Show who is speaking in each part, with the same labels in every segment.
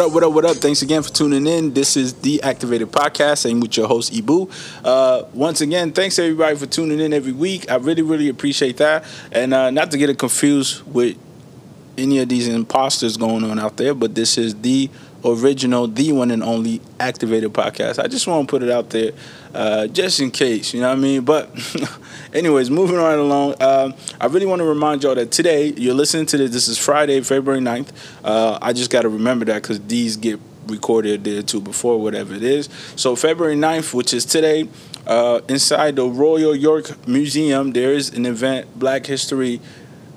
Speaker 1: What up, what up, what up? Thanks again for tuning in. This is The Activated Podcast, and with your host, Ibu. Uh, once again, thanks everybody for tuning in every week. I really, really appreciate that. And uh, not to get it confused with any of these imposters going on out there, but this is the original, the one and only Activated Podcast. I just want to put it out there uh, just in case, you know what I mean? But, anyways, moving right along, uh, I really want to remind y'all that today you're listening to this. This is Friday, February 9th. Uh, I just got to remember that because these get recorded there too before whatever it is. So, February 9th, which is today, uh, inside the Royal York Museum, there is an event, Black History.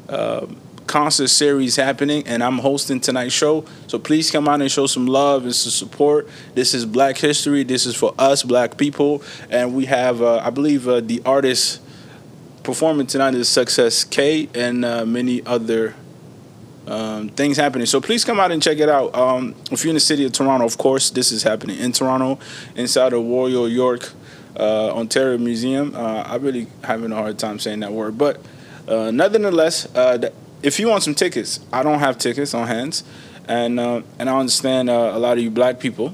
Speaker 1: Uh, concert series happening, and I'm hosting tonight's show. So please come out and show some love and some support. This is Black History. This is for us, Black people, and we have, uh, I believe, uh, the artist performing tonight is Success K and uh, many other. Um, things happening. So please come out and check it out. Um, if you're in the city of Toronto, of course, this is happening in Toronto, inside the Royal York uh, Ontario Museum. Uh, I really having a hard time saying that word, but uh, nonetheless, uh, if you want some tickets, I don't have tickets on hands, and uh, and I understand uh, a lot of you black people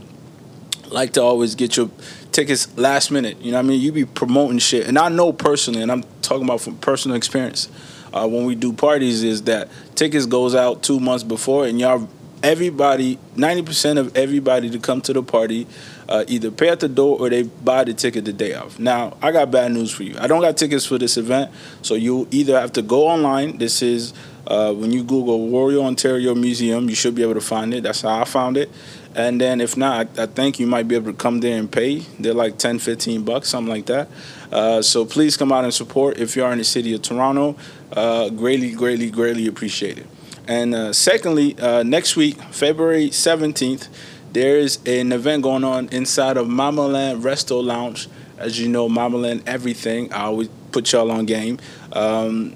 Speaker 1: like to always get your tickets last minute. You know what I mean? You be promoting shit, and I know personally, and I'm talking about from personal experience. Uh, when we do parties, is that tickets goes out two months before, and y'all, everybody, ninety percent of everybody to come to the party, uh, either pay at the door or they buy the ticket the day of. Now, I got bad news for you. I don't got tickets for this event, so you either have to go online. This is uh, when you Google Royal Ontario Museum, you should be able to find it. That's how I found it. And then if not, I, think you might be able to come there and pay. They're like 10, 15 bucks, something like that. Uh, so please come out and support if you are in the city of Toronto. Uh, greatly, greatly, greatly appreciate it. And uh, secondly, uh, next week, February 17th, there is an event going on inside of Mamaland Resto Lounge. As you know, Mamaland Everything. I always put y'all on game. Um,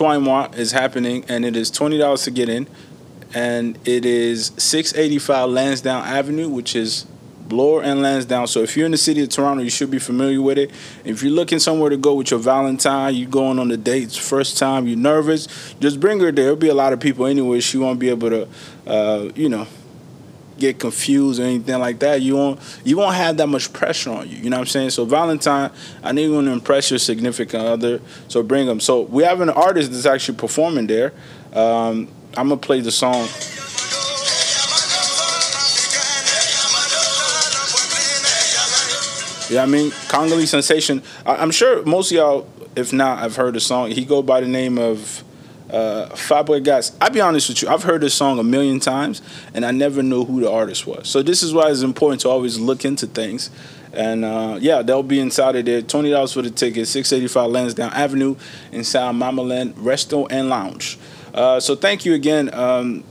Speaker 1: Moi is happening, and it is twenty dollars to get in, and it is six eighty five Lansdowne Avenue, which is Bloor and Lansdowne. So if you're in the city of Toronto, you should be familiar with it. If you're looking somewhere to go with your Valentine, you're going on the dates first time, you're nervous, just bring her there. There'll be a lot of people anyway. She won't be able to, uh, you know, get confused or anything like that. You won't you won't have that much pressure on you. You know what I'm saying? So Valentine, I need you to impress your significant other. So bring them. So we have an artist that's actually performing there. Um, I'm gonna play the song. Yeah, I mean, Congolese sensation. I, am sure most of y'all, if not, I've heard the song. He go by the name of uh, Fabregas. I'll be honest with you, I've heard this song a million times, and I never knew who the artist was. So this is why it's important to always look into things. And uh, yeah, they'll be inside of there. Twenty dollars for the ticket. Six eighty five Lansdowne Avenue, inside Mamaland Resto and Lounge. Uh, so thank you again. Um,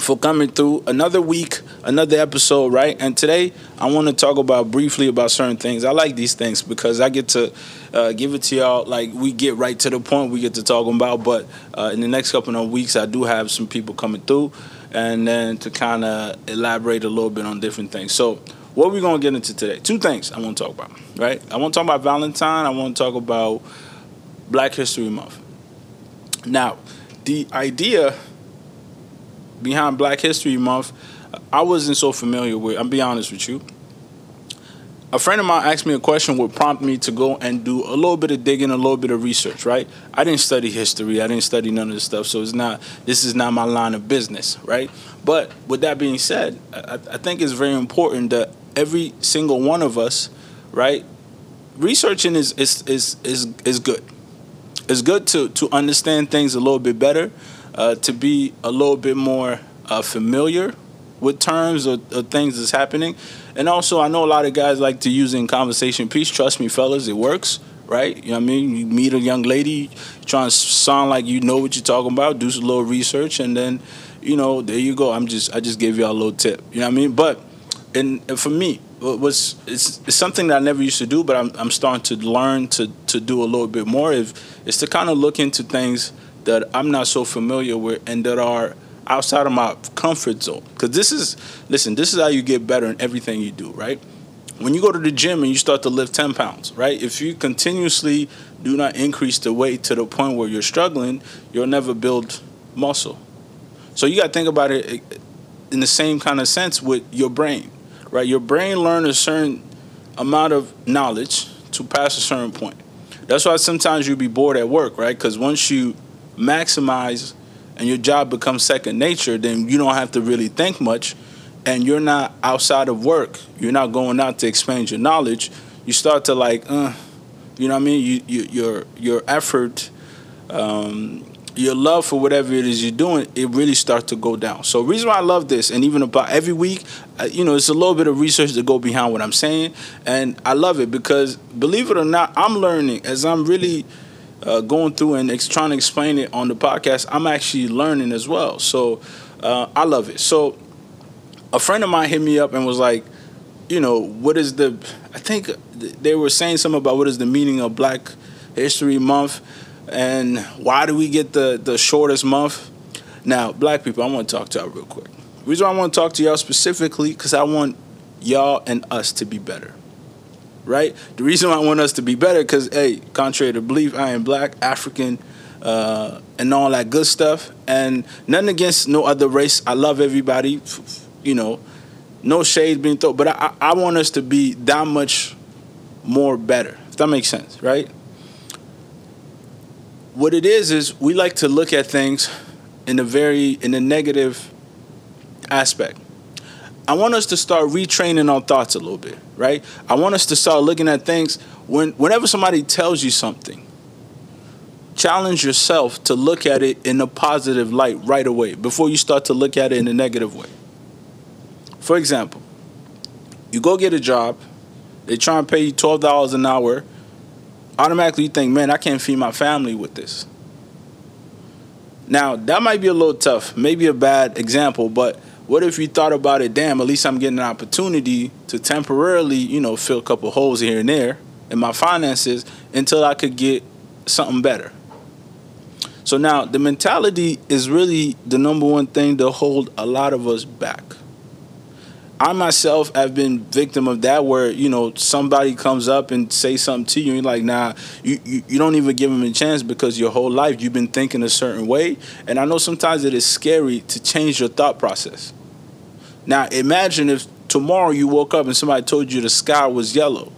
Speaker 1: for coming through another week, another episode, right? And today I want to talk about briefly about certain things. I like these things because I get to uh, give it to y'all. Like we get right to the point. We get to talk about. But uh, in the next couple of weeks, I do have some people coming through, and then to kind of elaborate a little bit on different things. So what we're we gonna get into today? Two things I want to talk about. Right? I want to talk about Valentine. I want to talk about Black History Month. Now, the idea behind Black History Month, I wasn't so familiar with. I'll be honest with you. A friend of mine asked me a question would prompt me to go and do a little bit of digging, a little bit of research, right? I didn't study history, I didn't study none of this stuff, so it's not this is not my line of business, right? But with that being said, I, I think it's very important that every single one of us, right, researching is is is is, is good. It's good to to understand things a little bit better uh, to be a little bit more uh, familiar with terms or, or, things that's happening. And also, I know a lot of guys like to use in conversation piece. Trust me, fellas, it works, right? You know what I mean? You meet a young lady, trying to sound like you know what you're talking about, do some little research, and then, you know, there you go. I'm just, I just gave you a little tip. You know what I mean? But, and for me, it was it's, it's something that I never used to do, but I'm, I'm starting to learn to, to do a little bit more. Is, is to kind of look into things that I'm not so familiar with and that are outside of my comfort zone. Because this is, listen, this is how you get better in everything you do, right? when you go to the gym and you start to lift 10 pounds, right? If you continuously do not increase the weight to the point where you're struggling, you'll never build muscle. So you got to think about it eh, in the same kind of sense with your brain, right? Your brain learns a certain amount of knowledge to pass a certain point. That's why sometimes you'll be bored at work, right? Because once you maximize and your job becomes second nature, then you don't have to really think much and you're not outside of work. You're not going out to expand your knowledge. You start to like, uh, you know what I mean? You, you your your effort um, your love for whatever it is you're doing, it really starts to go down. So, reason why I love this, and even about every week, uh, you know, it's a little bit of research to go behind what I'm saying, and I love it because, believe it or not, I'm learning as I'm really uh, going through and ex- trying to explain it on the podcast. I'm actually learning as well. So, uh, I love it. So, a friend of mine hit me up and was like, you know, what is the? I think they were saying something about what is the meaning of Black History Month and why do we get the, the shortest month? Now, black people, I want to talk to y'all real quick. The reason I want to talk to y'all specifically, because I want y'all and us to be better. Right? The reason why I want us to be better, because, hey, contrary to belief, I am black, African, uh, and all that good stuff. And nothing against no other race. I love everybody. You know, no shade being thrown. But I, I want us to be that much more better, if that makes sense, right? what it is is we like to look at things in a very in a negative aspect. I want us to start retraining our thoughts a little bit, right? I want us to start looking at things when whenever somebody tells you something, challenge yourself to look at it in a positive light right away before you start to look at it in a negative way. For example, you go get a job, they try and pay you $12 an hour automatically you think, man, I can't feed my family with this. Now, that might be a little tough, maybe a bad example, but what if you thought about it, damn, at least I'm getting an opportunity to temporarily, you know, fill a couple holes here and there in my finances until I could get something better. So now the mentality is really the number one thing to hold a lot of us back. I myself have been victim of that where, you know, somebody comes up and say something to you and you're like, nah, you, you, you don't even give them a chance because your whole life you've been thinking a certain way. And I know sometimes it is scary to change your thought process. Now imagine if tomorrow you woke up and somebody told you the sky was yellow.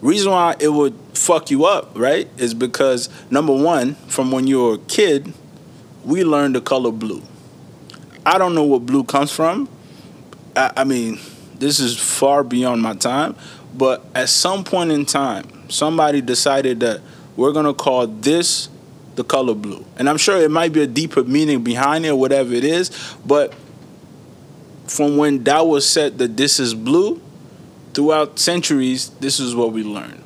Speaker 1: Reason why it would fuck you up, right, is because number one, from when you were a kid, we learned the color blue. I don't know what blue comes from I, I mean, this is far beyond my time, but at some point in time, somebody decided that we're gonna call this the color blue. And I'm sure it might be a deeper meaning behind it or whatever it is, but from when that was said that this is blue, throughout centuries, this is what we learned.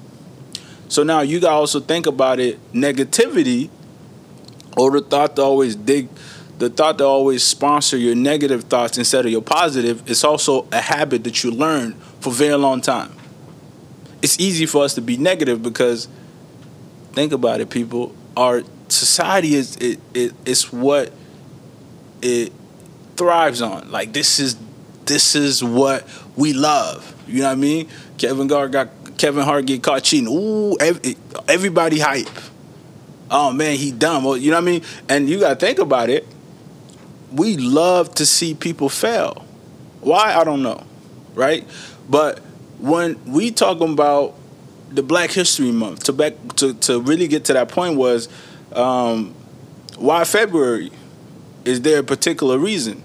Speaker 1: So now you gotta also think about it, negativity or the thought to always dig the thought to always sponsor your negative thoughts instead of your positive it's also a habit that you learn for a very long time. It's easy for us to be negative because think about it, people. Our society is it, it it's what it thrives on. Like this is this is what we love. You know what I mean? Kevin Hart got Kevin Hart get caught cheating. Ooh, every, everybody hype. Oh man, he dumb. Well, you know what I mean? And you gotta think about it we love to see people fail. Why I don't know, right? But when we talking about the Black History Month, to back to, to really get to that point was um, why February? Is there a particular reason?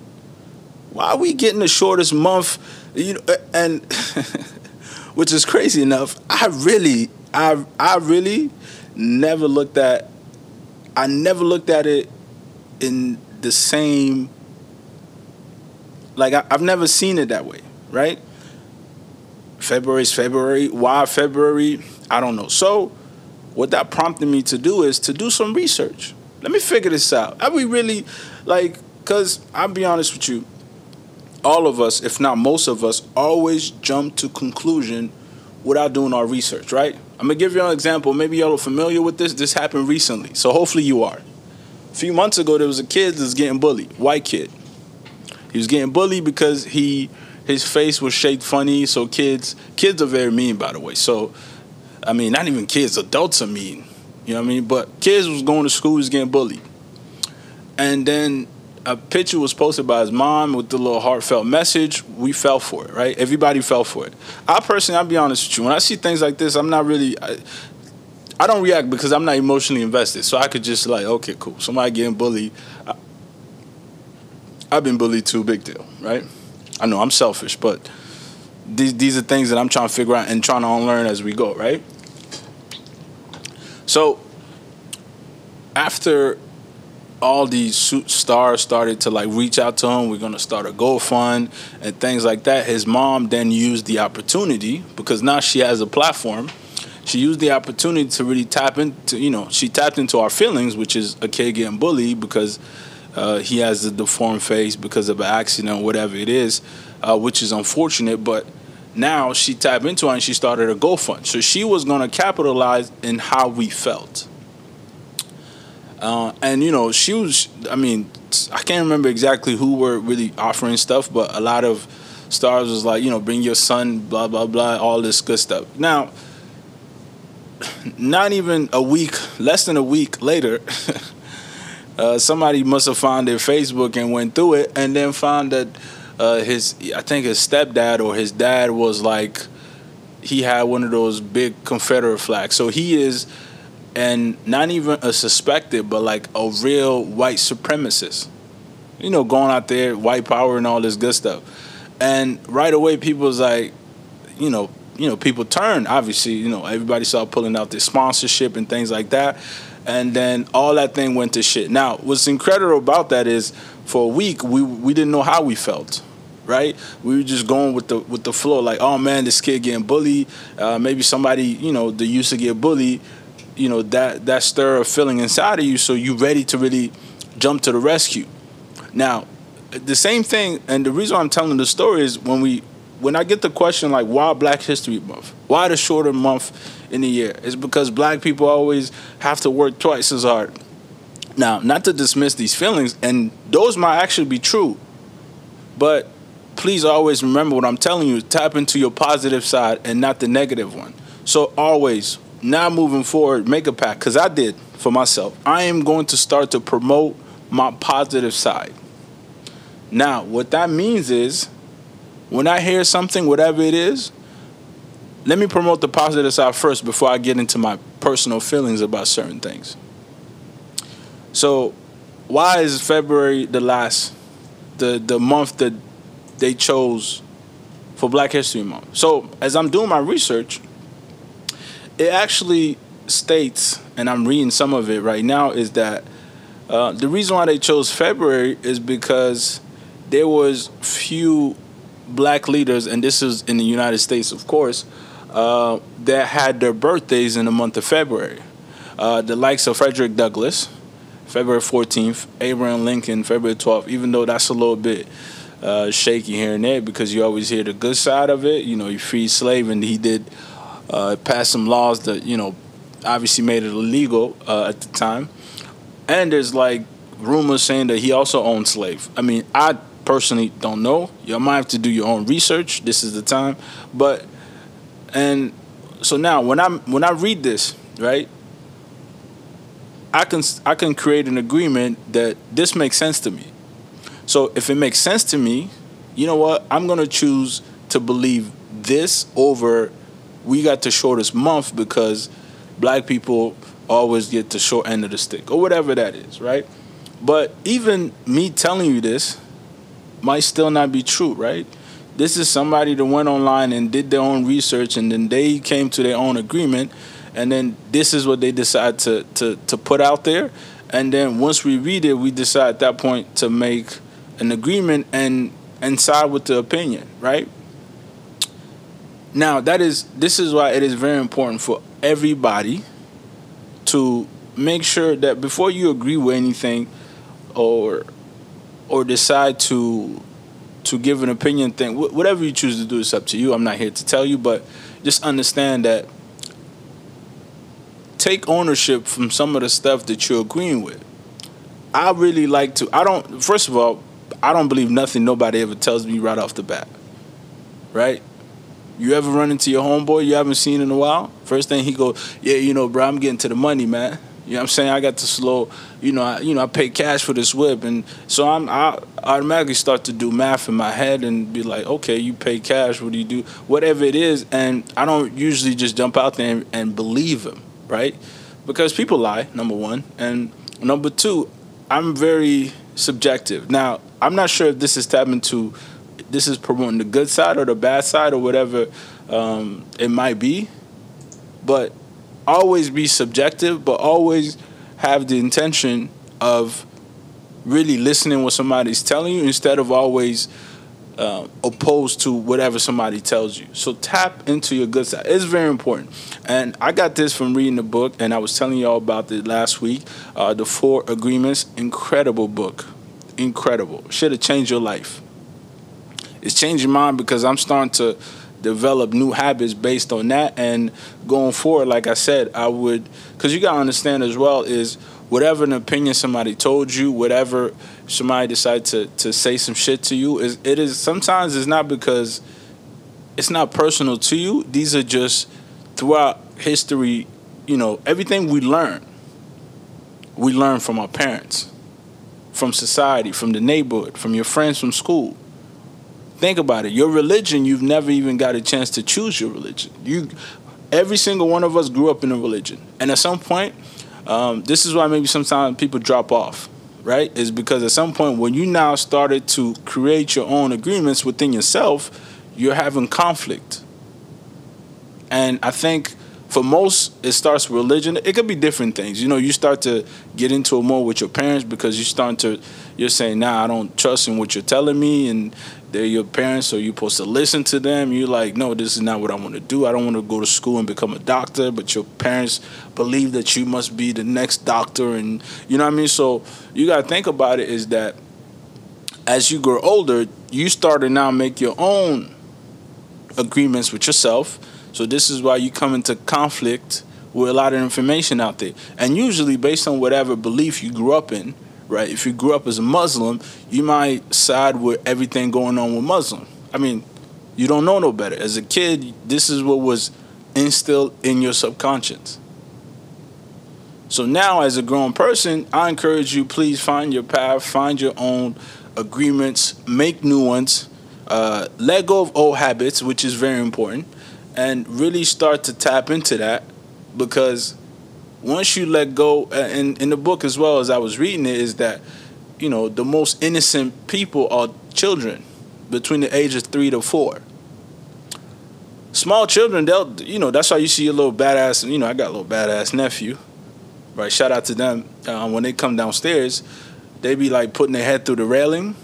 Speaker 1: Why are we getting the shortest month? You know, and which is crazy enough. I really, I, I really never looked at. I never looked at it in the same like I, have never seen it that way, right? February is February. Why February? I don't know. So what that prompted me to do is to do some research. Let me figure this out. Are we really like cause I'll be honest with you, all of us, if not most of us, always jump to conclusion without doing our research, right? I'm gonna give you an example. Maybe y'all are familiar with this. This happened recently, so hopefully you are. A few months ago, there was a kid that was getting bullied, white kid. He was getting bullied because he his face was shaped funny. So kids, kids are very mean, by the way. So, I mean, not even kids, adults are mean. You know what I mean? But kids was going to school, was getting bullied, and then a picture was posted by his mom with the little heartfelt message. We fell for it, right? Everybody fell for it. I personally, I'll be honest with you. When I see things like this, I'm not really. I, I don't react because I'm not emotionally invested. So I could just like, okay, cool. Somebody getting bullied. I, I've been bullied too, big deal, right? I know I'm selfish, but these these are things that I'm trying to figure out and trying to unlearn as we go, right? So after all these stars started to like reach out to him. We're gonna start a GoFund and things like that. His mom then used the opportunity because now she has a platform. She used the opportunity to really tap into, you know, she tapped into our feelings, which is a kid getting bullied because uh, he has a deformed face because of an accident, whatever it is, uh, which is unfortunate. But now she tapped into it and she started a GoFund. So she was gonna capitalize in how we felt uh, and you know, she was. I mean, I can't remember exactly who were really offering stuff, but a lot of stars was like, you know, bring your son, blah blah blah, all this good stuff. Now, not even a week, less than a week later, uh, somebody must have found their Facebook and went through it, and then found that uh, his, I think his stepdad or his dad was like, he had one of those big Confederate flags. So he is and not even a suspected, but like a real white supremacist. You know, going out there, white power and all this good stuff. And right away, people was like, you know, you know, people turned. Obviously, you know, everybody started pulling out their sponsorship and things like that. And then all that thing went to shit. Now, what's incredible about that is, for a week, we we didn't know how we felt right? We were just going with the with the flow, like, oh man, this kid getting bullied. Uh, maybe somebody, you know, that used to get bullied you know that that stir of feeling inside of you so you're ready to really jump to the rescue. Now the same thing and the reason i'm telling the story is when we when i get the question like why black history month? Why the shorter month in the year? It's because black people always have to work twice as hard. Now not to dismiss these feelings and those might actually be true but please always remember what i'm telling you. Tap into your positive side and not the negative one. So always now moving forward, make a pact because I did for myself. I am going to start to promote my positive side. Now, what that means is when I hear something, whatever it is, let me promote the positive side first before I get into my personal feelings about certain things. So, why is February the last, the, the month that they chose for Black History Month? So, as I'm doing my research, it actually states, and I'm reading some of it right now, is that uh, the reason why they chose February is because there was few black leaders, and this is in the United States, of course, uh, that had their birthdays in the month of February. Uh, the likes of Frederick Douglass, February 14th, Abraham Lincoln, February 12th, even though that's a little bit uh, shaky here and there because you always hear the good side of it. You know, he freed slave and he did uh, passed some laws that you know obviously made it illegal uh, at the time. And there's like rumors saying that he also owned slaves. I mean, I personally don't know. You might have to do your own research. This is the time, but and so now when I when I read this right, I can I can create an agreement that this makes sense to me. So if it makes sense to me, you know what? I'm gonna choose to believe this over we got the shortest month because black people always get the short end of the stick or whatever that is, right? But even me telling you this might still not be true, right? This is somebody that went online and did their own research and then they came to their own agreement and then this is what they decide to to to put out there and then once we read it we decide at that point to make an agreement and and side with the opinion, right? Now that is this is why it is very important for everybody to make sure that before you agree with anything or or decide to to give an opinion thing whatever you choose to do is up to you i'm not here to tell you but just understand that take ownership from some of the stuff that you're agreeing with i really like to i don't first of all i don't believe nothing nobody ever tells me right off the bat right? You ever run into your homeboy you haven't seen in a while? First thing he go, yeah, you know, bro, I'm getting to the money, man. You know what I'm saying? I got to slow, you know, I, you know, I pay cash for this whip, and so I'm I automatically start to do math in my head and be like, okay, you pay cash, what do you do? Whatever it is, and I don't usually just jump out there and, and believe him, right? Because people lie, number one, and number two, I'm very subjective. Now, I'm not sure if this is tapping to, this is promoting the good side or the bad side or whatever um, it might be, but always be subjective, but always have the intention of really listening what somebody's telling you instead of always uh, opposed to whatever somebody tells you. So tap into your good side. It's very important. And I got this from reading the book, and I was telling y'all about it last week. Uh, the Four Agreements, incredible book, incredible. Should have changed your life. It's changing mine because I'm starting to develop new habits based on that. And going forward like i said i would because you got to understand as well is whatever an opinion somebody told you whatever somebody decided to, to say some shit to you is it is sometimes it's not because it's not personal to you. These are just throughout history you know everything we learn we learn from our parents from society from the neighborhood from your friends from school Think about it. Your religion, you've never even got a chance to choose your religion. You, every single one of us grew up in a religion, and at some point, um, this is why maybe sometimes people drop off. Right? Is because at some point when you now started to create your own agreements within yourself, you're having conflict. And I think for most it starts with religion it could be different things you know you start to get into it more with your parents because you start to you're saying nah i don't trust in what you're telling me and they're your parents, so you're supposed to listen to them. You're like, no, this is not what I want to do. I don't want to go to school and become a doctor, but your parents believe that you must be the next doctor, and you know what I mean. So you got to think about it is that as you grow older, you start to now make your own agreements with yourself. So this is why you come into conflict with a lot of information out there, and usually based on whatever belief you grew up in right? If you grew up as a Muslim, you might side with everything going on with Muslim. I mean, you don't know no better. As a kid, this is what was instilled in your subconscious. So now, as a grown person, I encourage you please find your path, find your own agreements, make new ones, uh, let go of old habits, which is very important, and really start to tap into that because once you let go, and in the book as well as I was reading it, is that you know the most innocent people are children between the ages three to four. Small children, they'll you know that's why you see a little badass. You know, I got a little badass nephew, right? Shout out to them um, when they come downstairs, they be like putting their head through the railing,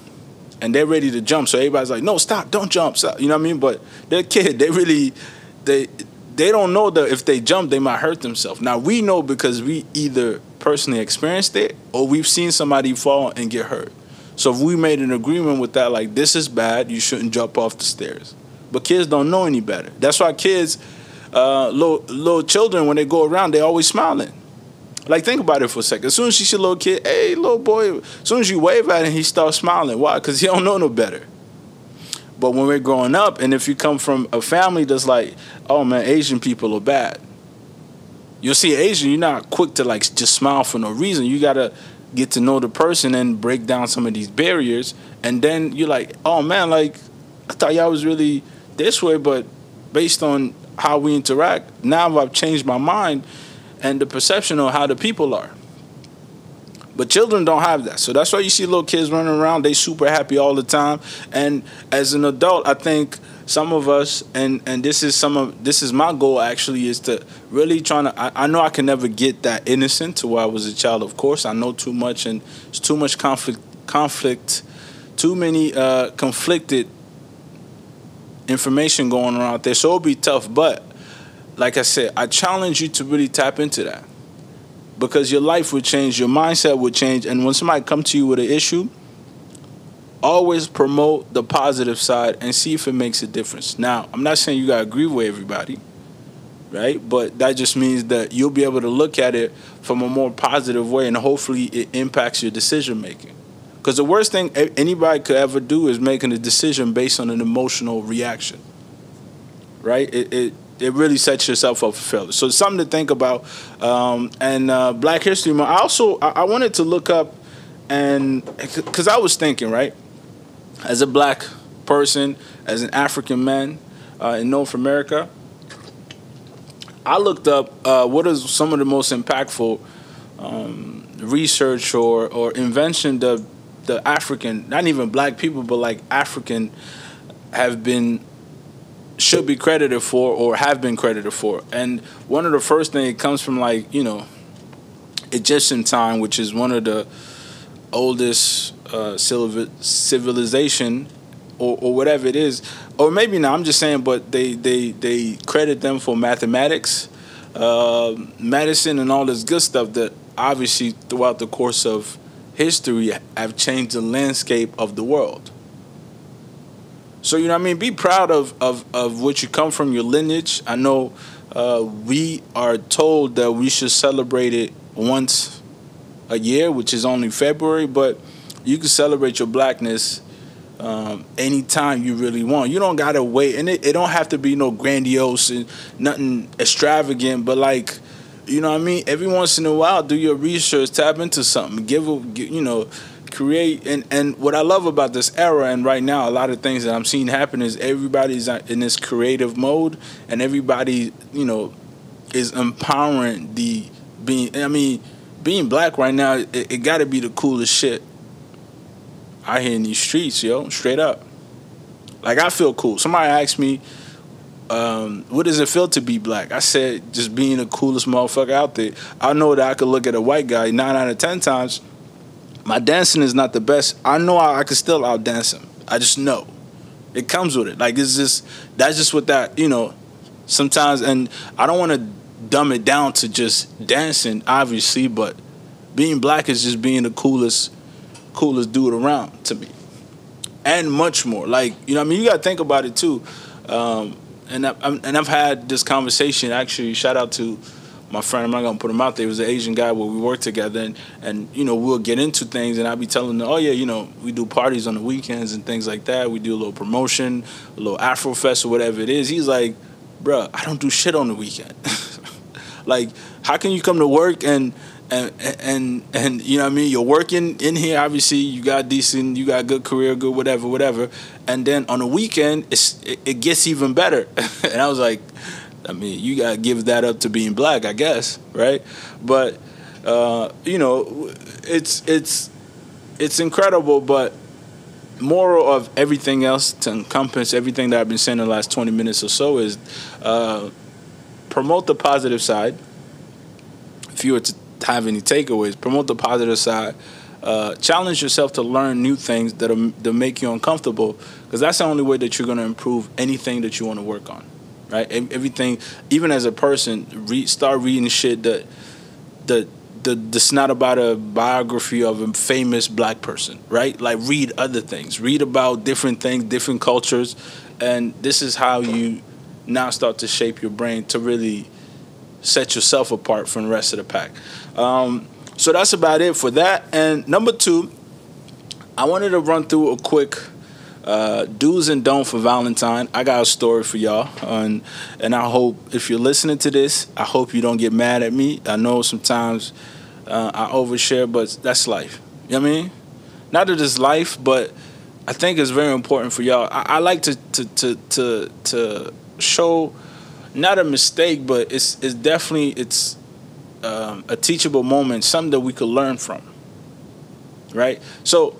Speaker 1: and they're ready to jump. So everybody's like, "No, stop! Don't jump!" Stop. You know what I mean? But they're kid. They really, they they don't know that if they jump, they might hurt themselves. Now we know because we either personally experienced it or we've seen somebody fall and get hurt. So if we made an agreement with that, like this is bad, you shouldn't jump off the stairs. But kids don't know any better. That's why kids, uh, little little children, when they go around, they always smiling. Like think about it for a second. As soon as you see a little kid, hey little boy, as soon as you wave at him, he starts smiling. Why? Because he don't know no better. But when we're growing up, and if you come from a family that's like, oh man, Asian people are bad, you'll see Asian, you're not quick to like just smile for no reason. You gotta get to know the person and break down some of these barriers, and then you're like, oh man, like I thought y'all was really this way, but based on how we interact, now I've changed my mind and the perception of how the people are. But children don't have that. So that's why you see little kids running around, they super happy all the time. And as an adult, I think some of us and and this is some of this is my goal actually is to really trying to I, I know I can never get that innocent to where I was a child, of course. I know too much and it's too much conflict conflict, too many uh, conflicted information going around there. So it'll be tough. But like I said, I challenge you to really tap into that because your life would change, your mindset would change, and when somebody come to you with an issue, always promote the positive side and see if it makes a difference. Now, I'm not saying you gotta agree with everybody, right? But that just means that you'll be able to look at it from a more positive way, and hopefully, it impacts your decision making. Because the worst thing anybody could ever do is making a decision based on an emotional reaction. right? It, it it really sets yourself up for failure. So something to think about. Um, and uh, Black History Month. I also I, I wanted to look up and because I was thinking right as a black person, as an African man uh, in North America, I looked up uh, what is some of the most impactful um, research or or invention the the African, not even black people, but like African, have been should be credited for or have been credited for. And one of the first things it comes from like you know Egyptian time, which is one of the oldest uh, civilization or, or whatever it is, or maybe not. I'm just saying, but they they they credit them for mathematics, uh, medicine, and all this good stuff that obviously throughout the course of history have changed the landscape of the world. So you know, I mean, be proud of of of what you come from, your lineage. I know uh, we are told that we should celebrate it once a year, which is only February, but you can celebrate your blackness um, anytime you really want. You don't gotta wait, and it, it don't have to be no grandiose and nothing extravagant, but like, you know what I mean. Every once in a while, do your research, tap into something, give a, you know, create. And and what I love about this era and right now, a lot of things that I'm seeing happen is everybody's in this creative mode, and everybody, you know, is empowering the being. I mean, being black right now, it, it got to be the coolest shit I hear in these streets, yo, straight up. Like I feel cool. Somebody asked me, um, "What does it feel to be black?" I said, "Just being the coolest motherfucker out there." I know that I could look at a white guy nine out of ten times. My dancing is not the best. I know I, I could still out dance him. I just know it comes with it. Like it's just that's just what that you know. Sometimes, and I don't want to dumb it down to just dancing, obviously, but being black is just being the coolest coolest dude around to me, and much more. Like you know, I mean, you got to think about it too. Um, and I, and I've had this conversation. Actually, shout out to my friend. I'm not gonna put him out there. He was an Asian guy where we work together, and and you know we'll get into things, and I'll be telling them, oh yeah, you know we do parties on the weekends and things like that. We do a little promotion, a little Afro fest or whatever it is. He's like, bruh, I don't do shit on the weekend. like, how can you come to work and and and and you know what I mean you're working in here obviously you got decent you got good career good whatever whatever and then on the weekend it's it, it gets even better and I was like I mean you got to give that up to being black I guess right but uh, you know it's it's it's incredible but moral of everything else to encompass everything that I've been saying in the last 20 minutes or so is uh, promote the positive side if you were to have any takeaways. Promote the positive side. Uh, challenge yourself to learn new things that'll, that make you uncomfortable, because that's the only way that you're going to improve anything that you want to work on, right? Everything, even as a person, read, start reading shit that that that's not about a biography of a famous black person, right? Like read other things, read about different things, different cultures, and this is how you now start to shape your brain to really set yourself apart from the rest of the pack. Um, so that's about it for that. And number two, I wanted to run through a quick uh, do's and don't for Valentine. I got a story for y'all, and and I hope if you're listening to this, I hope you don't get mad at me. I know sometimes uh, I overshare, but that's life. You know what I mean? Not that it's life, but I think it's very important for y'all. I, I like to, to to to to show not a mistake, but it's it's definitely it's um, a teachable moment, something that we could learn from. Right. So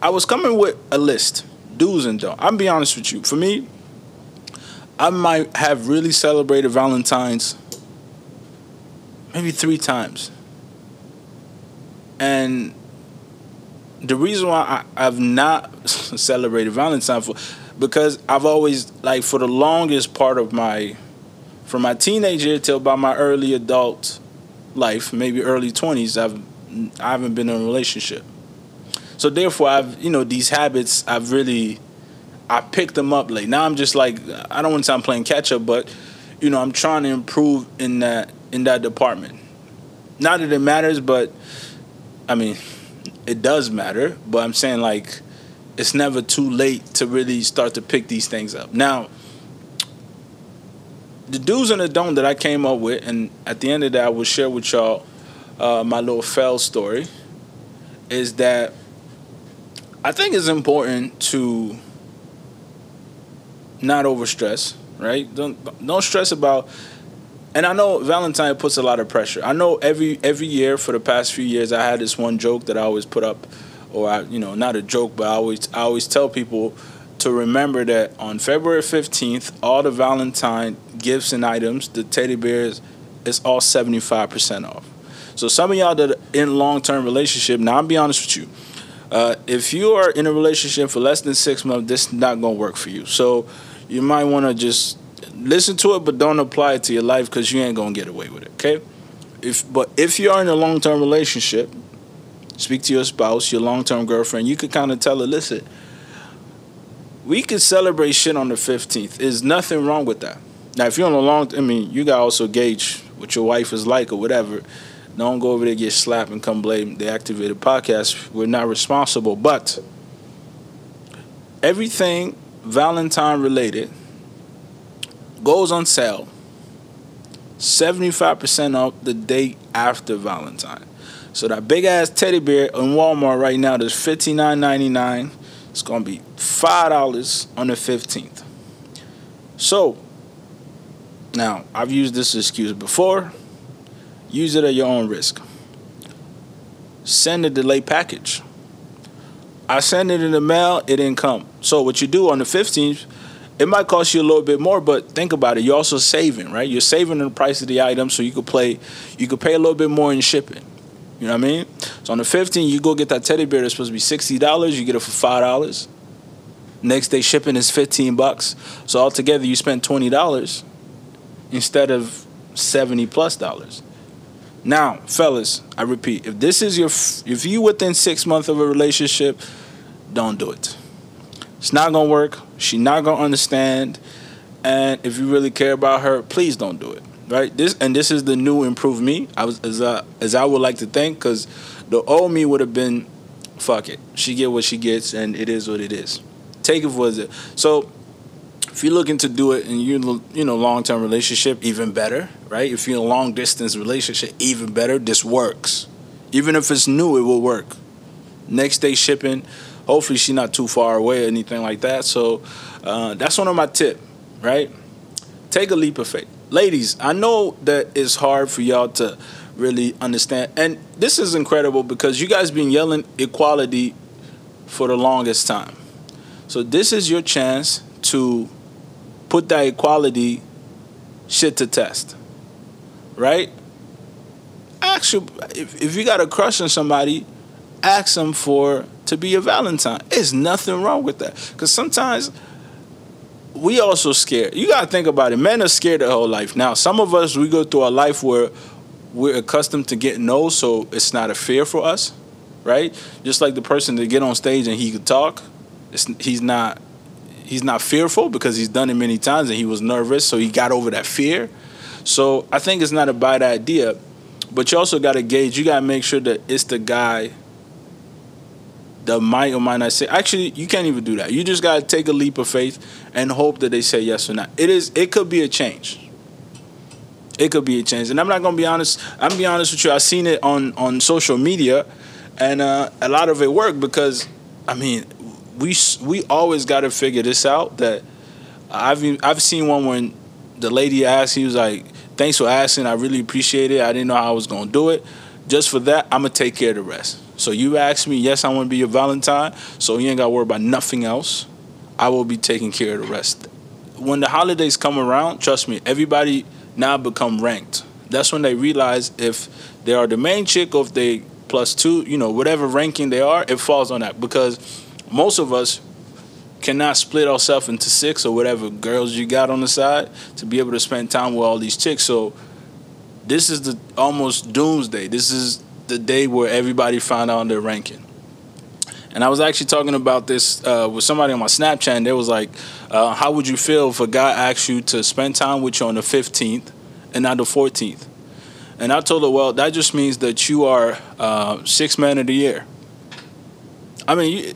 Speaker 1: I was coming with a list, do's and don'ts. I'm be honest with you. For me, I might have really celebrated Valentine's maybe three times, and the reason why I, have not celebrated Valentine's for because I've always like for the longest part of my from my teenager till about my early adult life, maybe early 20s, I've I haven't been in a relationship. So therefore I've you know these habits I've really I picked them up late. Now I'm just like I don't want to sound playing catch up, but you know I'm trying to improve in that in that department. Not that it matters, but I mean it does matter. But I'm saying like it's never too late to really start to pick these things up. Now, the do's and the don't that I came up with, and at the end of that, I will share with y'all uh, my little fail story. Is that I think it's important to not overstress, right? Don't don't stress about. And I know Valentine puts a lot of pressure. I know every every year for the past few years, I had this one joke that I always put up, or I, you know, not a joke, but I always I always tell people to remember that on February fifteenth, all the Valentine gifts and items, the teddy bears, is all seventy five percent off. So some of y'all that are in long term relationship, now I'll be honest with you. Uh, if you are in a relationship for less than six months, this is not gonna work for you. So you might want to just listen to it, but don't apply it to your life because you ain't gonna get away with it. Okay? If but if you are in a long term relationship, speak to your spouse, your long term girlfriend. You could kind of tell her, listen, we could celebrate shit on the fifteenth. There's nothing wrong with that. Now, if you're on a long, I mean, you gotta also gauge what your wife is like or whatever. Don't go over there get slapped and come blame the activated podcast. We're not responsible, but everything Valentine related goes on sale 75% off the day after Valentine. So that big ass teddy bear in Walmart right now is $59.99. It's gonna be five dollars on the 15th. So now I've used this excuse before. Use it at your own risk. Send a delay package. I send it in the mail, it didn't come. So what you do on the 15th, it might cost you a little bit more, but think about it. You're also saving, right? You're saving the price of the item, so you could play, you could pay a little bit more in shipping. You know what I mean? So on the 15th, you go get that teddy bear that's supposed to be sixty dollars. You get it for five dollars. Next day shipping is fifteen bucks. So altogether, you spend twenty dollars instead of seventy plus dollars. Now, fellas, I repeat, if this is your, if you within six months of a relationship, don't do it. It's not gonna work. She's not gonna understand. And if you really care about her, please don't do it. Right? This and this is the new improved me. I was as I, as I would like to think, because the old me would have been, fuck it. She get what she gets, and it is what it is. Take it for it. So if you're looking to do it in you you know long term relationship, even better, right? If you're in a long distance relationship, even better. This works, even if it's new, it will work. Next day shipping. Hopefully, she's not too far away or anything like that. So uh, that's one of my tip, right? Take a leap of faith, ladies. I know that it's hard for y'all to really understand, and this is incredible because you guys been yelling equality for the longest time. So this is your chance to put that equality shit to test. Right? You, if, if you got a crush on somebody, ask them for to be a Valentine. There's nothing wrong with that. Because sometimes we also scared. You gotta think about it. Men are scared their whole life. Now, some of us we go through a life where we're accustomed to getting no, so it's not a fear for us, right? Just like the person that get on stage and he could talk, he's not he's not fearful because he's done it many times and he was nervous, so he got over that fear. So I think it's not a bad idea, but you also got to gauge. You got to make sure that it's the guy that might or might not say. Actually, you can't even do that. You just got to take a leap of faith and hope that they say yes or not. It is. It could be a change. It could be a change, and I'm not gonna be honest. I'm gonna be honest with you. I've seen it on on social media, and uh, a lot of it worked because, I mean, we we always got to figure this out. That I've I've seen one when the lady asked, he was like, "Thanks for asking. I really appreciate it. I didn't know how I was gonna do it. Just for that, I'm gonna take care of the rest." So you asked me, yes, I want to be your Valentine. So you ain't got to worry about nothing else. I will be taking care of the rest. When the holidays come around, trust me, everybody now become ranked. That's when they realize if they are the main chick or if they plus two, you know, whatever ranking they are, it falls on that because most of us cannot split ourselves into six or whatever girls you got on the side to be able to spend time with all these chicks. So this is the almost doomsday. This is the day where everybody found out their ranking. And I was actually talking about this uh, with somebody on my Snapchat. And they was like, uh, "How would you feel if a guy asked you to spend time with you on the 15th and not the 14th?" And I told her, "Well, that just means that you are uh, six men of the year." I mean, you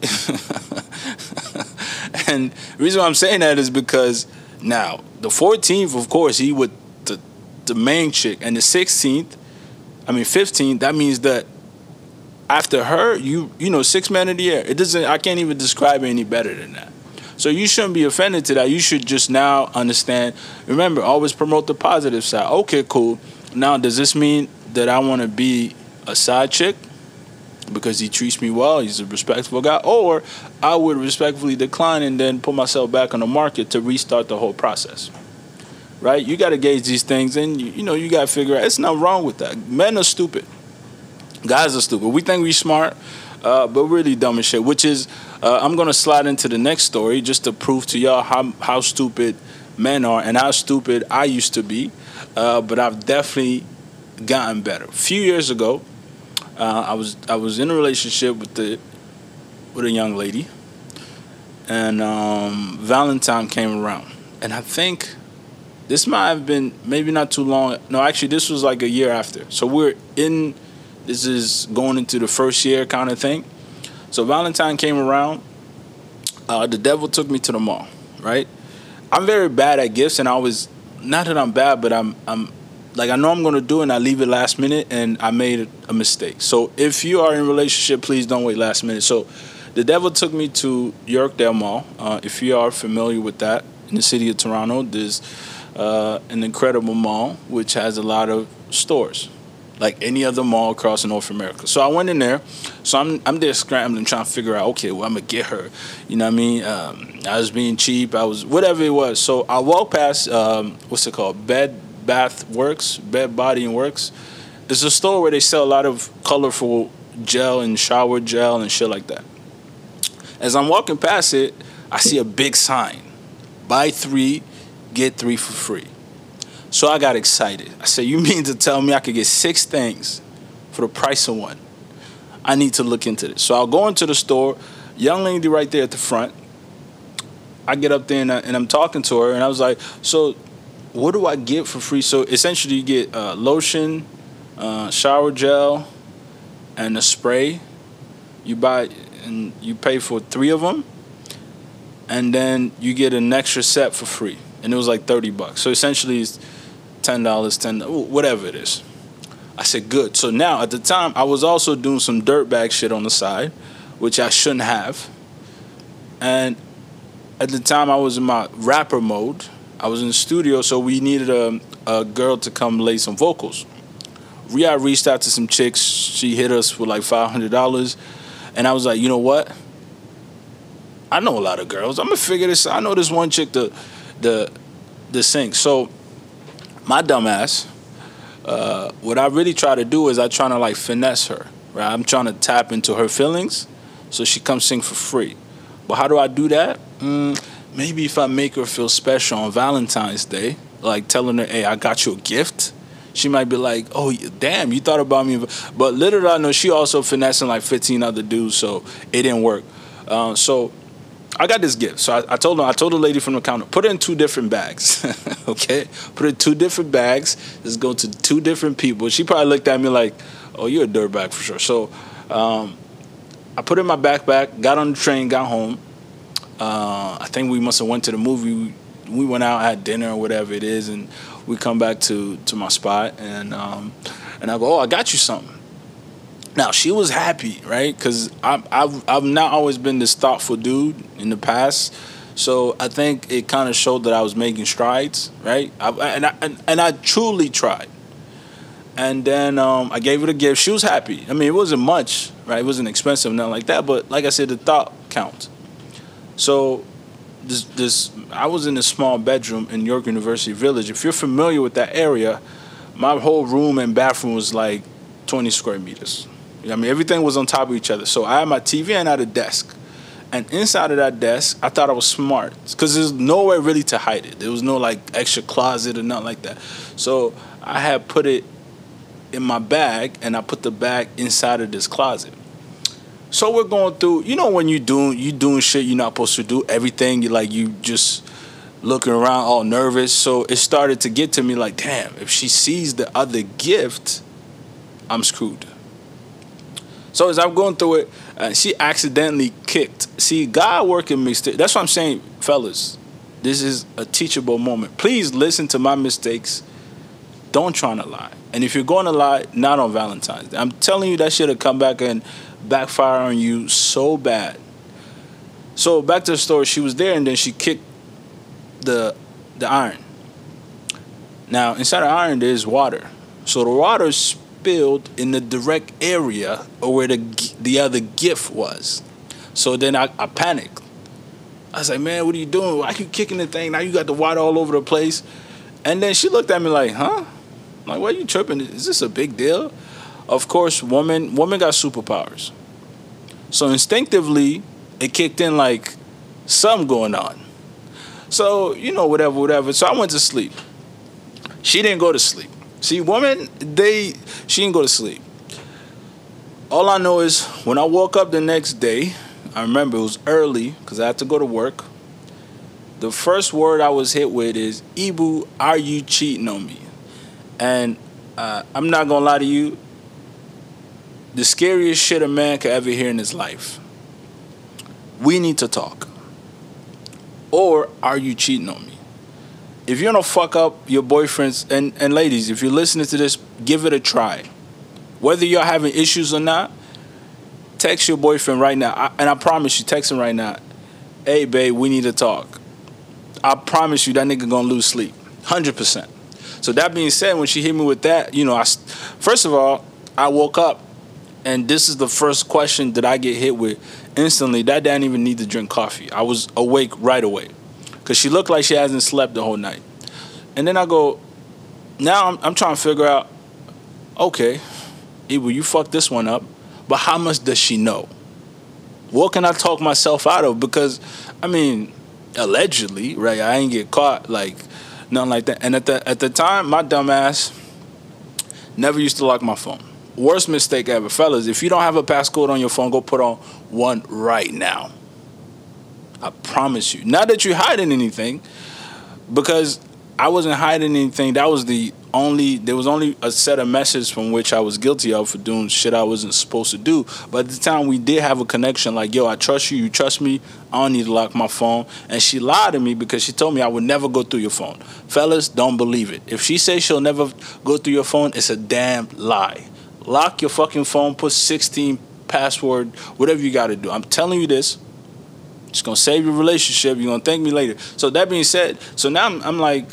Speaker 1: and the reason why I'm saying that is because now the 14th, of course, he with the the main chick, and the 16th, I mean 15th. That means that after her, you you know six men of the year. It doesn't. I can't even describe it any better than that. So you shouldn't be offended to that. You should just now understand. Remember, always promote the positive side. Okay, cool. Now, does this mean that I want to be a side chick because he treats me well? He's a respectful guy, or I would respectfully decline and then put myself back on the market to restart the whole process. Right? You got to gauge these things, and you, you know you got to figure out. It's not wrong with that. Men are stupid. Guys are stupid. We think we smart, uh, but really dumb as shit. Which is, uh, I'm gonna slide into the next story just to prove to y'all how how stupid men are and how stupid I used to be. Uh, but I've definitely gotten better. A few years ago, uh, I was I was in a relationship with the with a young lady, and um, Valentine came around, and I think this might have been maybe not too long. No, actually, this was like a year after. So we're in this is going into the first year kind of thing. So Valentine came around. Uh, the devil took me to the mall, right? I'm very bad at gifts, and I was not that I'm bad, but I'm I'm like I know I'm gonna do and I leave it last minute, and I made a mistake. So if you are in relationship, please don't wait last minute. So the devil took me to Yorkdale Mall. Uh, if you are familiar with that, in the city of Toronto, there's uh, an incredible mall which has a lot of stores like any other mall across North America. So I went in there. So I'm I'm there scrambling, trying to figure out, okay, well I'm gonna get her. You know what I mean? Um, I was being cheap. I was whatever it was. So I walked past um, what's it called? Bed Bath Works, Bed Body and Works. It's a store where they sell a lot of colorful gel and shower gel and shit like that. As I'm walking past it, I see a big sign: buy three, get three for free. So I got excited. I said, You mean to tell me I could get six things for the price of one? I need to look into this. So I'll go into the store, young lady right there at the front. I get up there and, I, am talking to her, and I was like, So what do I get for free? So essentially, you get uh, lotion, uh, shower gel, and a spray. You buy and you pay for three of them, and then you get an extra set for free. And it was like 30 bucks. So essentially, it's ten dollars, ten whatever it is. I said good. So now at the time I was also doing some dirtbag shit on the side, which I shouldn't have. And at the time I was in my rapper mode. I was in the studio, so we needed a, a girl to come lay some vocals. Ria reached out to some chicks. She hit us for like five hundred dollars, and I was like, you know what? I know a lot of girls. I'm gonna figure this. out. I know this one chick the the the sing. So my dumbass, uh, what I really try to do is I try to like finesse her, right? I'm trying to tap into her feelings, so she comes sing for free. But how do I do that? Mm, maybe if I make her feel special on Valentine's Day, like telling her, "Hey, I got you a gift." She might be like, "Oh, damn, you thought about me." But little I know, she also finessing like 15 other dudes, so it didn't work. Uh, so I got this gift. So I, I, told her, I told the lady from the counter, put it in two different bags. okay? Put it in two different bags. Let's go to two different people. She probably looked at me like, oh, you're a dirtbag for sure. So um, I put it in my backpack, got on the train, got home. Uh, I think we must have went to the movie. We went out, had dinner or whatever it is, and we come back to, to my spot, and um, and I go, oh, I got you something. Now she was happy, right? Because I've, I've not always been this thoughtful dude in the past, so I think it kind of showed that I was making strides, right? I, and I and, and I truly tried. And then um, I gave her the gift. She was happy. I mean, it wasn't much, right? It wasn't expensive, nothing like that. But like I said, the thought counts. So this this I was in a small bedroom in York University Village. If you're familiar with that area, my whole room and bathroom was like 20 square meters I mean, everything was on top of each other. So I had my TV and I had a desk. And inside of that desk, I thought I was smart because there's nowhere really to hide it. There was no like extra closet or nothing like that. So I had put it in my bag and I put the bag inside of this closet. So we're going through, you know, when you doing you doing shit you're not supposed to do, everything you like you just looking around all nervous. So it started to get to me like, damn, if she sees the other gift, I'm screwed. So as I'm going through it, uh, she accidentally kicked. See, God working mixed. That's what I'm saying, fellas. This is a teachable moment. Please listen to my mistakes. Don't try to lie. And if you're going to lie, not on Valentine's Day. I'm telling you that should have come back and backfire on you so bad. So back to the story. She was there and then she kicked the the iron. Now inside the iron there's water. So the water spilled in the direct area where the the other gift was. So then I, I panicked. I was like, man, what are you doing? Why you kicking the thing? Now you got the water all over the place. And then she looked at me like, huh? Like, why are you tripping? Is this a big deal? Of course, woman woman got superpowers. So instinctively, it kicked in like something going on. So, you know, whatever, whatever. So I went to sleep. She didn't go to sleep. See, woman, they she didn't go to sleep. All I know is when I woke up the next day, I remember it was early because I had to go to work. The first word I was hit with is, Ibu, are you cheating on me? And uh, I'm not gonna lie to you, the scariest shit a man could ever hear in his life. We need to talk. Or are you cheating on me? If you're gonna fuck up your boyfriends and, and ladies, if you're listening to this, give it a try. Whether you're having issues or not, text your boyfriend right now. I, and I promise you, text him right now. Hey, babe, we need to talk. I promise you, that nigga gonna lose sleep. 100%. So that being said, when she hit me with that, you know, I first of all, I woke up, and this is the first question that I get hit with instantly. That didn't even need to drink coffee. I was awake right away, cause she looked like she hasn't slept the whole night. And then I go, now I'm, I'm trying to figure out, okay, Ibu, you fucked this one up, but how much does she know? What can I talk myself out of? Because, I mean, allegedly, right? I ain't get caught like nothing like that. And at the at the time, my dumbass never used to lock my phone. Worst mistake ever, fellas. If you don't have a passcode on your phone, go put on one right now. I promise you. Not that you're hiding anything, because I wasn't hiding anything. That was the only there was only a set of messages from which I was guilty of for doing shit I wasn't supposed to do. But at the time we did have a connection like, yo, I trust you, you trust me, I don't need to lock my phone. And she lied to me because she told me I would never go through your phone. Fellas, don't believe it. If she says she'll never go through your phone, it's a damn lie. Lock your fucking phone, put 16 password, whatever you gotta do. I'm telling you this. It's gonna save your relationship. You're gonna thank me later. So that being said, so now I'm, I'm like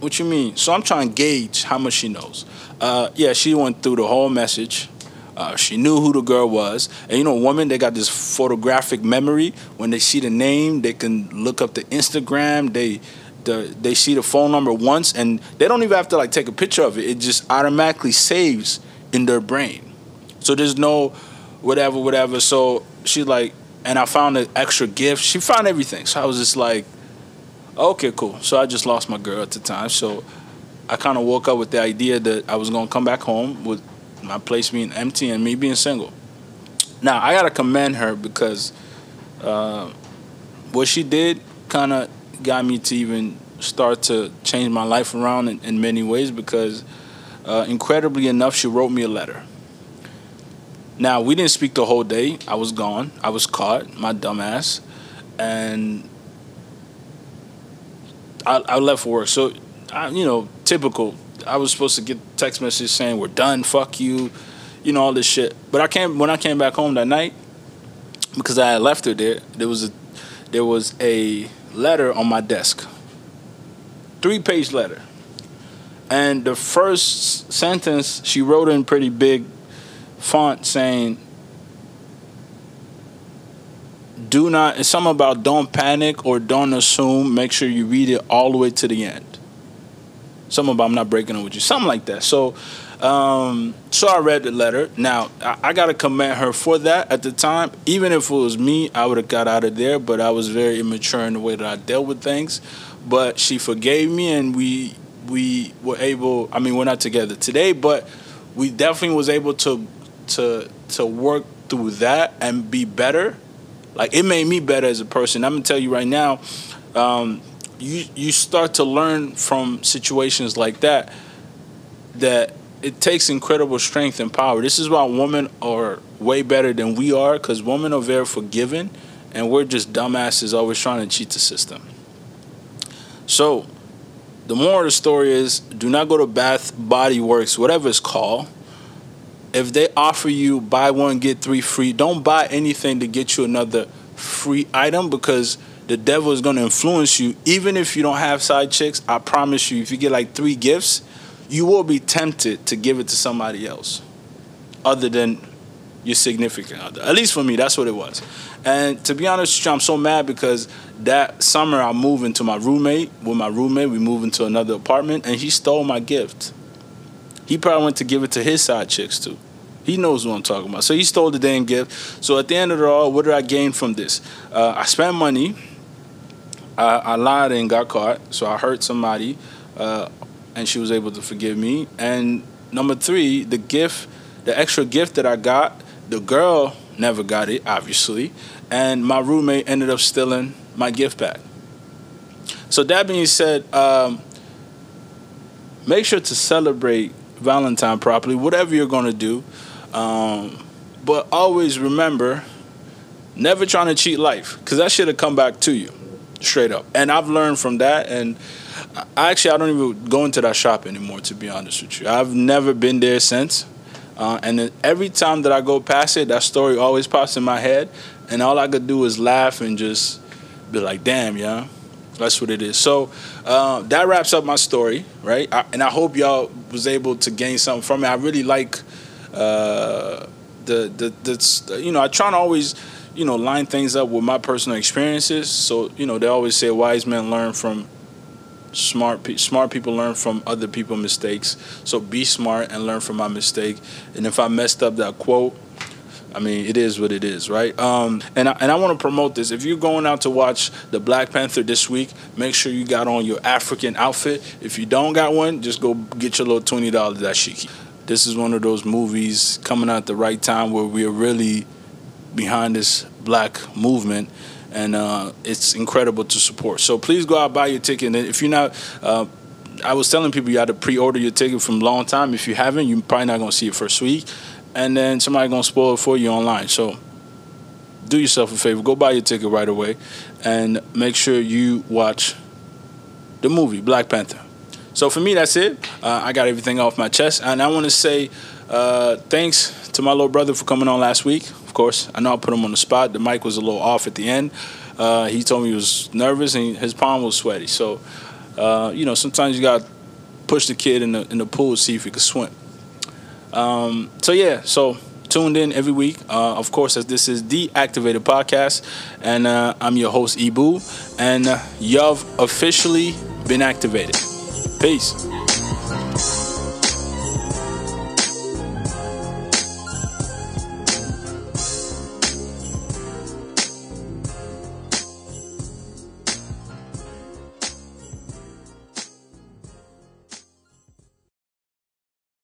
Speaker 1: what you mean? So I'm trying to gauge how much she knows. Uh, yeah, she went through the whole message. Uh, she knew who the girl was, and you know, women they got this photographic memory. When they see the name, they can look up the Instagram. They the, they see the phone number once, and they don't even have to like take a picture of it. It just automatically saves in their brain. So there's no whatever, whatever. So she like, and I found an extra gift. She found everything. So I was just like, Okay, cool. So I just lost my girl at the time. So I kind of woke up with the idea that I was going to come back home with my place being empty and me being single. Now, I got to commend her because uh, what she did kind of got me to even start to change my life around in, in many ways because uh, incredibly enough, she wrote me a letter. Now, we didn't speak the whole day. I was gone. I was caught, my dumbass. And I, I left for work. So, I, you know, typical. I was supposed to get text message saying we're done, fuck you, you know all this shit. But I came when I came back home that night because I had left her there. There was a there was a letter on my desk, three page letter, and the first sentence she wrote in pretty big font saying do not it's something about don't panic or don't assume. Make sure you read it all the way to the end. Something about i'm not breaking it with you. Something like that. So um, so i read the letter. Now i, I gotta commend her for that at the time. Even if it was me i would have got out of there but i was very immature in the way that i dealt with things. But she forgave me and we we were able i mean we're not together today but we definitely was able to to to work through that and be better like it made me better as a person. I'm gonna tell you right now, um, you you start to learn from situations like that that it takes incredible strength and power. This is why women are way better than we are because women are very forgiving, and we're just dumbasses always trying to cheat the system. So, the moral of the story is do not go to Bath Body Works, whatever it's called. If they offer you buy one, get three free, don't buy anything to get you another free item because the devil is going to influence you. Even if you don't have side chicks, I promise you, if you get like three gifts, you will be tempted to give it to somebody else other than your significant other. At least for me, that's what it was. And to be honest, I'm so mad because that summer I moved into my roommate. With my roommate, we moved into another apartment, and he stole my gift. He probably went to give it to his side chicks too. He knows what I'm talking about. So he stole the damn gift. So at the end of it all, what did I gain from this? Uh, I spent money. I, I, lied and got caught. So I hurt somebody, uh, and she was able to forgive me. And number three, the gift, the extra gift that I got, the girl never got it, obviously, and my roommate ended up stealing my gift back. So that being said, um, make sure to celebrate Valentine properly, whatever you're going to do. Um, but always remember, never trying to cheat life, because that should have come back to you, straight up. And I've learned from that, and I actually I don't even go into that shop anymore, to be honest with you. I've never been there since. Uh, and every time that I go past it, that story always pops in my head, and all I could do is laugh and just be like, "Damn, yeah, that's what it is." So uh, that wraps up my story, right? I, and I hope y'all was able to gain something from it. I really like uh, the, the the you know I try to always you know line things up with my personal experiences. So you know they always say wise men learn from smart pe- smart people learn from other people's mistakes. So be smart and learn from my mistake. And if I messed up that quote, I mean, it is what it is, right? Um, and I, and I want to promote this. If you're going out to watch the Black Panther this week, make sure you got on your African outfit. If you don't got one, just go get your little twenty dollars dashiki. This is one of those movies coming out at the right time where we are really behind this black movement and uh, it's incredible to support. So please go out buy your ticket. And if you're not, uh, I was telling people you had to pre-order your ticket from a long time. If you haven't, you're probably not gonna see it first week, and then somebody gonna spoil it for you online. So do yourself a favor, go buy your ticket right away, and make sure you watch the movie Black Panther. So for me, that's it. Uh, I got everything off my chest, and I want to say uh, thanks to my little brother for coming on last week. Of course, I know I put him on the spot. The mic was a little off at the end. Uh, he told me he was nervous and his palm was sweaty. So, uh, you know, sometimes you got to push the kid in the in the pool to see if he can swim. Um, so yeah, so tuned in every week. Uh, of course, as this is the Activated Podcast, and uh, I'm your host Ibu, and uh, you've officially been activated. Peace.